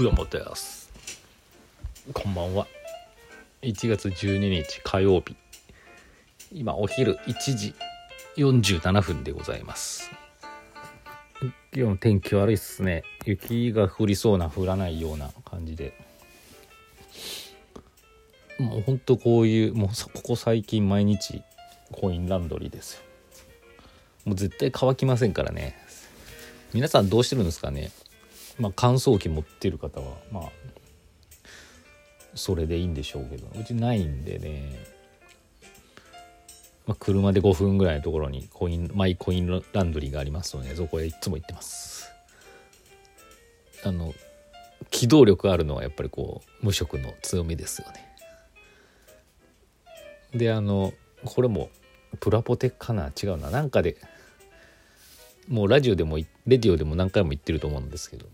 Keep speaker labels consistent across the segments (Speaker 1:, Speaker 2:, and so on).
Speaker 1: 福山です。こんばんは。1月12日火曜日。今お昼1時47分でございます。今日の天気悪いっすね。雪が降りそうな降らないような感じで。もうほんとこういうもうここ最近毎日コインランドリーですよ。もう絶対乾きませんからね。皆さんどうしてるんですかね？まあ乾燥機持ってる方はまあそれでいいんでしょうけどうちないんでね、まあ、車で5分ぐらいのところにコインマイコインランドリーがありますのでそこへいつも行ってます。あの機動力あるのはやっぱりこう無職の強みですよね。であのこれもプラポテかな？違うな。なんかでもうラジオでもレディオでも何回も言ってると思うんですけど。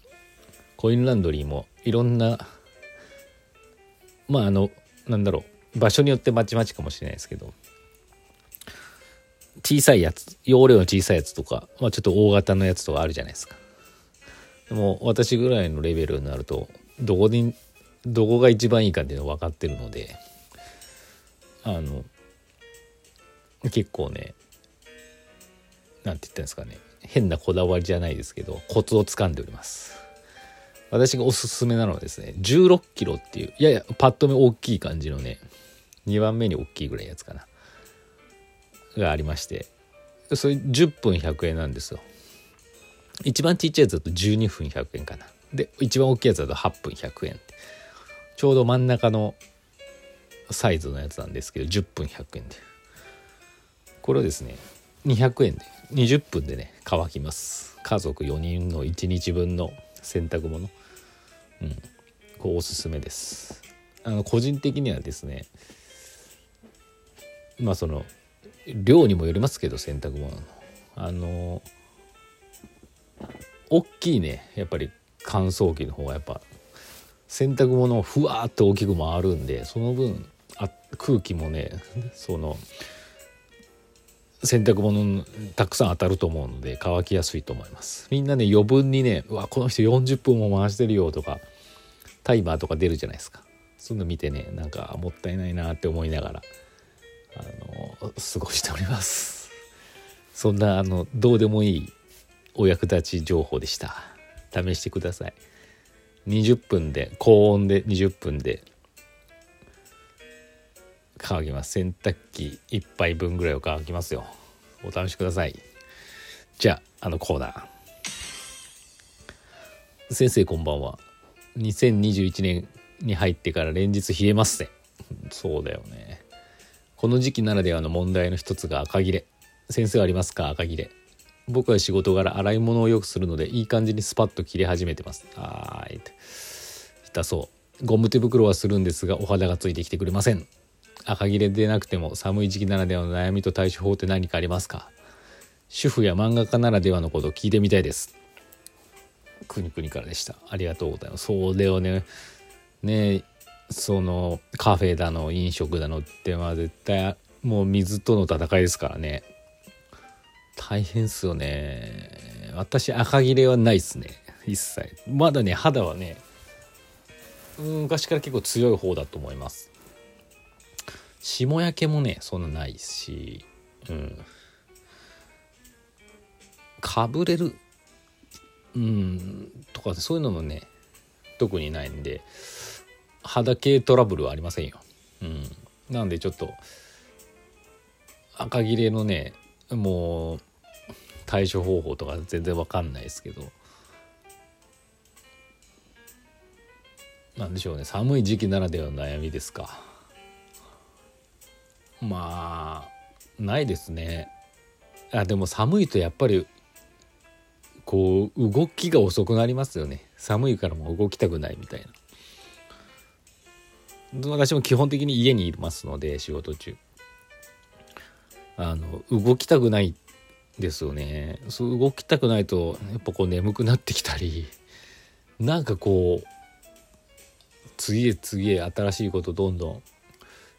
Speaker 1: コインランドリーもいろんなまああのなんだろう場所によってまちまちかもしれないですけど小さいやつ容量の小さいやつとか、まあ、ちょっと大型のやつとかあるじゃないですか。でも私ぐらいのレベルになるとどこにどこが一番いいかっていうの分かってるのであの結構ね何て言ったんですかね変なこだわりじゃないですけどコツをつかんでおります。私がおすすめなのはですね16キロっていうややパッと見大きい感じのね2番目に大きいぐらいのやつかな。がありまして。それ10分100円なんですよ。一番ちっちゃいやつだと12分100円かな。で一番大きいやつだと8分100円ちょうど真ん中のサイズのやつなんですけど10分100円で。これをですね200円で20分でね乾きます。家族4人の1日分の洗濯物。うん。こうおすすめです。あの個人的にはですねまあその量にもよりますけど洗濯物。のあの大きいねやっぱり乾燥機の方がやっぱ洗濯物をふわーっと大きく回るんでその分あ空気もねその洗濯物たくさん当たると思うので乾きやすいと思います。みんなね余分にねうわこの人40分も回してるよとかタイマーとか出るじゃないですか。そういうの見てねなんかもったいないなって思いながらあの過ごしております。そんなあのどうでもいいお役立ち情報でした。試してください。20分で高温で20分で乾きます。洗濯機1杯分ぐらいを乾きますよ。お試しください。じゃああのコーナー。先生こんばんは。2021年に入ってから連日冷えますね。そうだよね。この時期ならではの問題の一つが赤切れ。先生はありますか？赤切れ。僕は仕事柄洗い物をよくするのでいい感じにスパッと切れ始めてます。あーい痛そう。ゴム手袋はするんですがお肌がついてきてくれません。赤切れでなくても寒い時期ならではの悩みと対処法って何かありますか？主婦や漫画家ならではのことを聞いてみたいです。くにくにからでした。ありがとうございます。そうだよね。ねそのカフェだの飲食だのってまあ絶対もう水との戦いですからね。大変っすよね。私赤切れはないっすね。一切。まだね肌はね昔から結構強い方だと思います。霜焼けもねそんなないしうん。かぶれるうんとかそういうのもね特にないんで肌系トラブルはありませんよ。うん。なんでちょっと赤切れのねもう対処方法とか全然わかんないですけどなんでしょうね寒い時期ならではの悩みですか。まあないですね。あでも寒いとやっぱりこう動きが遅くなりますよね。寒いからもう動きたくないみたいな。私も基本的に家にいますので仕事中。あの動きたくないですよね。そう動きたくないとやっぱこう眠くなってきたりなんかこう次へ次へ新しいことどんどん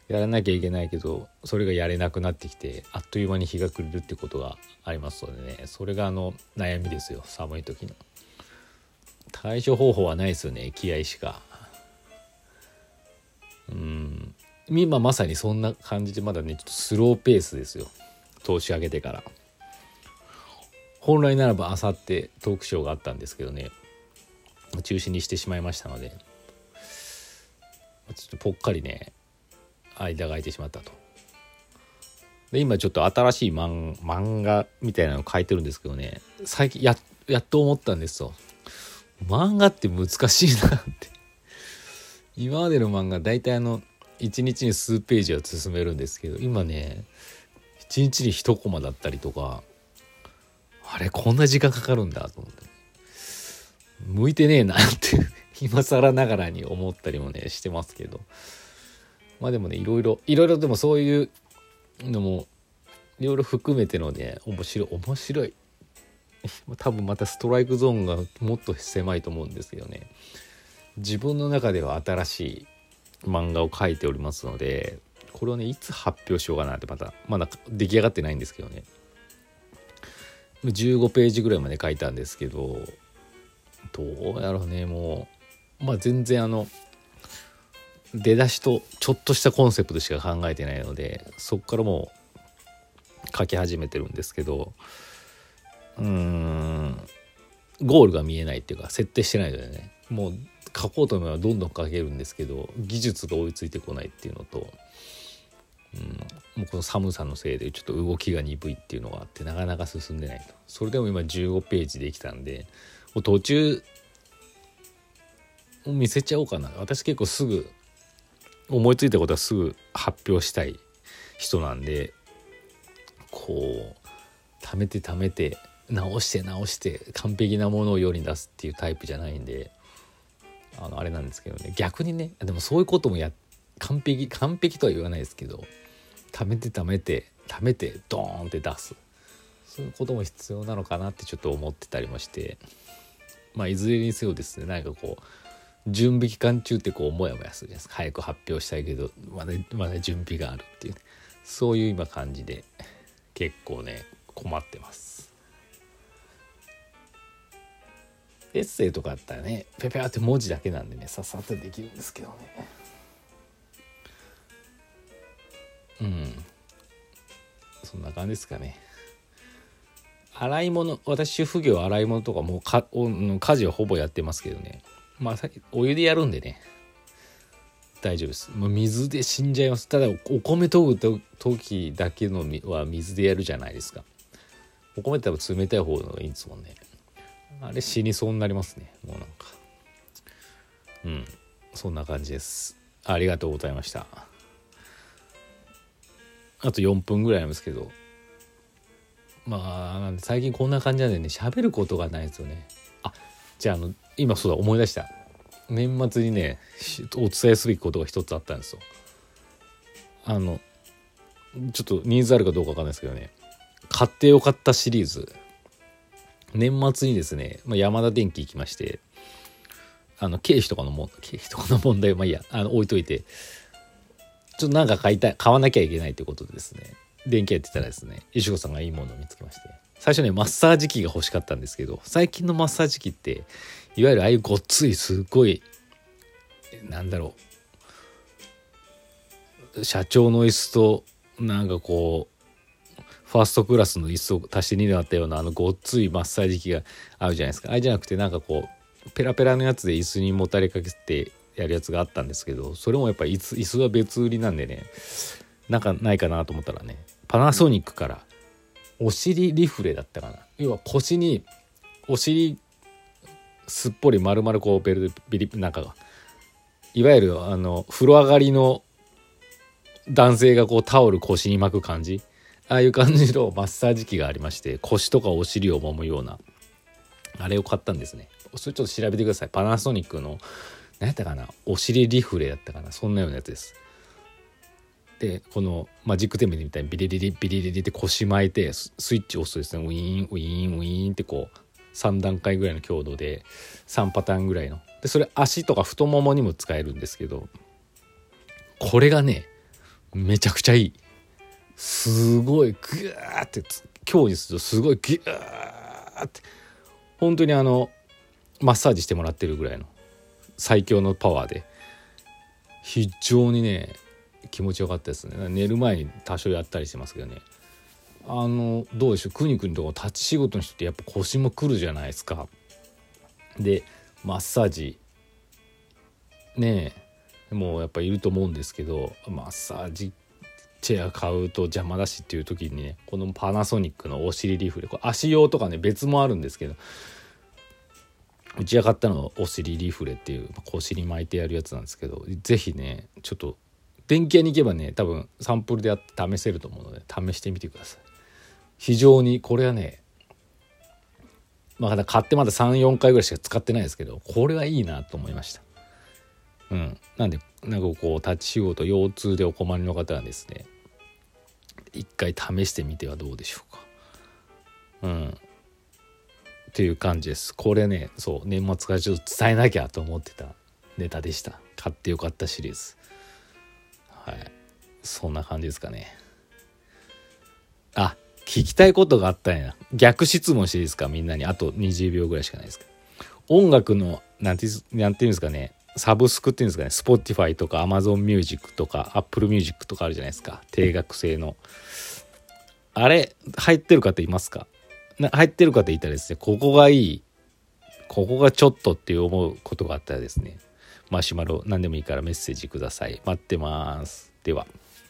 Speaker 1: やらなきゃいけないけどそれがやれなくなってきてあっという間に日が暮れるってことがありますのでね。それがあの悩みですよ。寒い時の。対処方法はないですよね。気合しか。うん。今まさにそんな感じでまだねちょっとスローペースですよ。投資上げてから。本来ならばあさってトークショーがあったんですけどね。中止にしてしまいましたので。ちょっとぽっかりね間が空いてしまったと。で今ちょっと新しい漫画みたいなのを書いてるんですけどね。最近ややっと思ったんですよ。漫画って難しいなって。今までの漫画大体あの1日に数ページは進めるんですけど今ね1日に1コマだったりとかあれこんな時間かかるんだと思って。向いてねえなって今更ながらに思ったりもねしてますけど。まあでもねいろいろいろいろでもそういうのもいろいろ含めてのね面白い面白い。多分またストライクゾーンがもっと狭いと思うんですけどね。自分の中では新しい漫画を描いておりますのでこれをねいつ発表しようかなってまたまだ出来上がってないんですけどね。15ページぐらいまで書いたんですけどどうやろうねもう。まあ全然あの出だしとちょっとしたコンセプトしか考えてないのでそっからもう書き始めてるんですけどうーんゴールが見えないっていうか設定してないのでね。もう書こうと思えばどんどん書けるんですけど技術が追いついてこないっていうのと、うん、もうこの寒さのせいでちょっと動きが鈍いっていうのがあってなかなか進んでないと。それでも今15ページできたんでもう途中見せちゃおうかな。私結構すぐ思いついたことはすぐ発表したい人なんでこう貯めて貯めて直して直して完璧なものを世に出すっていうタイプじゃないんであのあれなんですけどね。逆にねでもそういうこともや完璧完璧とは言わないですけど貯めて貯めて貯めてドーンって出す。そういうことも必要なのかなってちょっと思ってたりもしてまあいずれにせよですねなんかこう準備期間中ってこうモヤモヤするじゃないですか。早く発表したいけどまだまだ準備があるっていう、ね、そういう今感じで結構ね困ってます。エッセイとかあったらねペペって文字だけなんでねさっさとできるんですけどね。うん。そんな感じですかね。洗い物私主婦業洗い物とかもうかお家事はほぼやってますけどね。まあお湯でやるんでね。大丈夫です、まあ、水で死んじゃいます。ただお米研ぐ時だけのみは水でやるじゃないですか。お米って多分冷たい方がいいんですもんね。あれ死にそうになりますね。もうなんか。うん。そんな感じです。ありがとうございました。あと4分ぐらいなんですけど。まあ最近こんな感じなんでね喋ることがないですよね。あじゃああの今そうだ思い出した。年末にねお伝えすべきことが一つあったんですよ。あのちょっとニーズあるかどうかわかんないですけどね。買ってよかったシリーズ。年末にですね、まあ、山田電機行きましてあの経費とかのも経費とかの問題まあいいやあの置いといてちょっとなんか買いたい買わなきゃいけないということでですね電気屋ってたらですね石子さんがいいものを見つけまして。最初ねマッサージ機が欲しかったんですけど最近のマッサージ機っていわゆるああいうごっついすっごいなんだろう。社長の椅子となんかこうファーストクラスの椅子を足して2になったようなあのごっついマッサージ機があるじゃないですか。あれじゃなくてなんかこうペラペラのやつで椅子にもたれかけてやるやつがあったんですけどそれもやっぱ椅子椅子は別売りなんでねなんかないかなと思ったらねパナソニックからお尻リフレだったかな。要は腰にお尻すっぽり丸々こうベルビリなんかいわゆるあの風呂上がりの男性がこうタオル腰に巻く感じ。ああいう感じのマッサージ機がありまして腰とかお尻を揉むような。あれを買ったんですね。それちょっと調べてください。パナソニックの何やったかなお尻リフレだったかな。そんなようなやつです。でこのマジックテープみたいにビリリリビリリリって腰巻いてスイッチ押すとですねウィーンウィーンウィーンってこう3段階ぐらいの強度で3パターンぐらいの。でそれ足とか太ももにも使えるんですけどこれがねめちゃくちゃいい。すごいグーって強にするとすごいギューって。本当にあのマッサージしてもらってるぐらいの最強のパワーで。非常にね気持ちよかったですね。寝る前に多少やったりしてますけどね。あのどうでしょうくにくにとか立ち仕事の人ってやっぱ腰もくるじゃないですか。でマッサージ。ねえ。もうやっぱいると思うんですけどマッサージチェア買うと邪魔だしっていう時にねこのパナソニックのお尻リフレこれ足用とかね別もあるんですけどうち上がったのはお尻リフレっていうお尻巻いてやるやつなんですけど是非ねちょっと電気屋に行けばね多分サンプルでやって試せると思うので試してみてください。非常にこれはねまだ買ってまだ34回ぐらいしか使ってないですけどこれはいいなと思いました。うん。なんでなんかこう立ち仕事腰痛でお困りの方はですね一回試してみてはどうでしょうか。うん。っていう感じです。これねそう年末からちょっと伝えなきゃと思ってたネタでした。買ってよかったシリーズ。はい。そんな感じですかね。あ聞きたいことがあったんや。逆質問していいですか？みんなに。あと20秒ぐらいしかないですけど。音楽のなんてなんていうんですかね。サブスクっていうんですかね。Spotify とか Amazon Music とか Apple Music とかあるじゃないですか。定額制の。あれ入ってる方いますか？入ってる方いたらですねここがいい。ここがちょっとって思うことがあったらですねマシュマロ何でもいいからメッセージください。待ってます。では。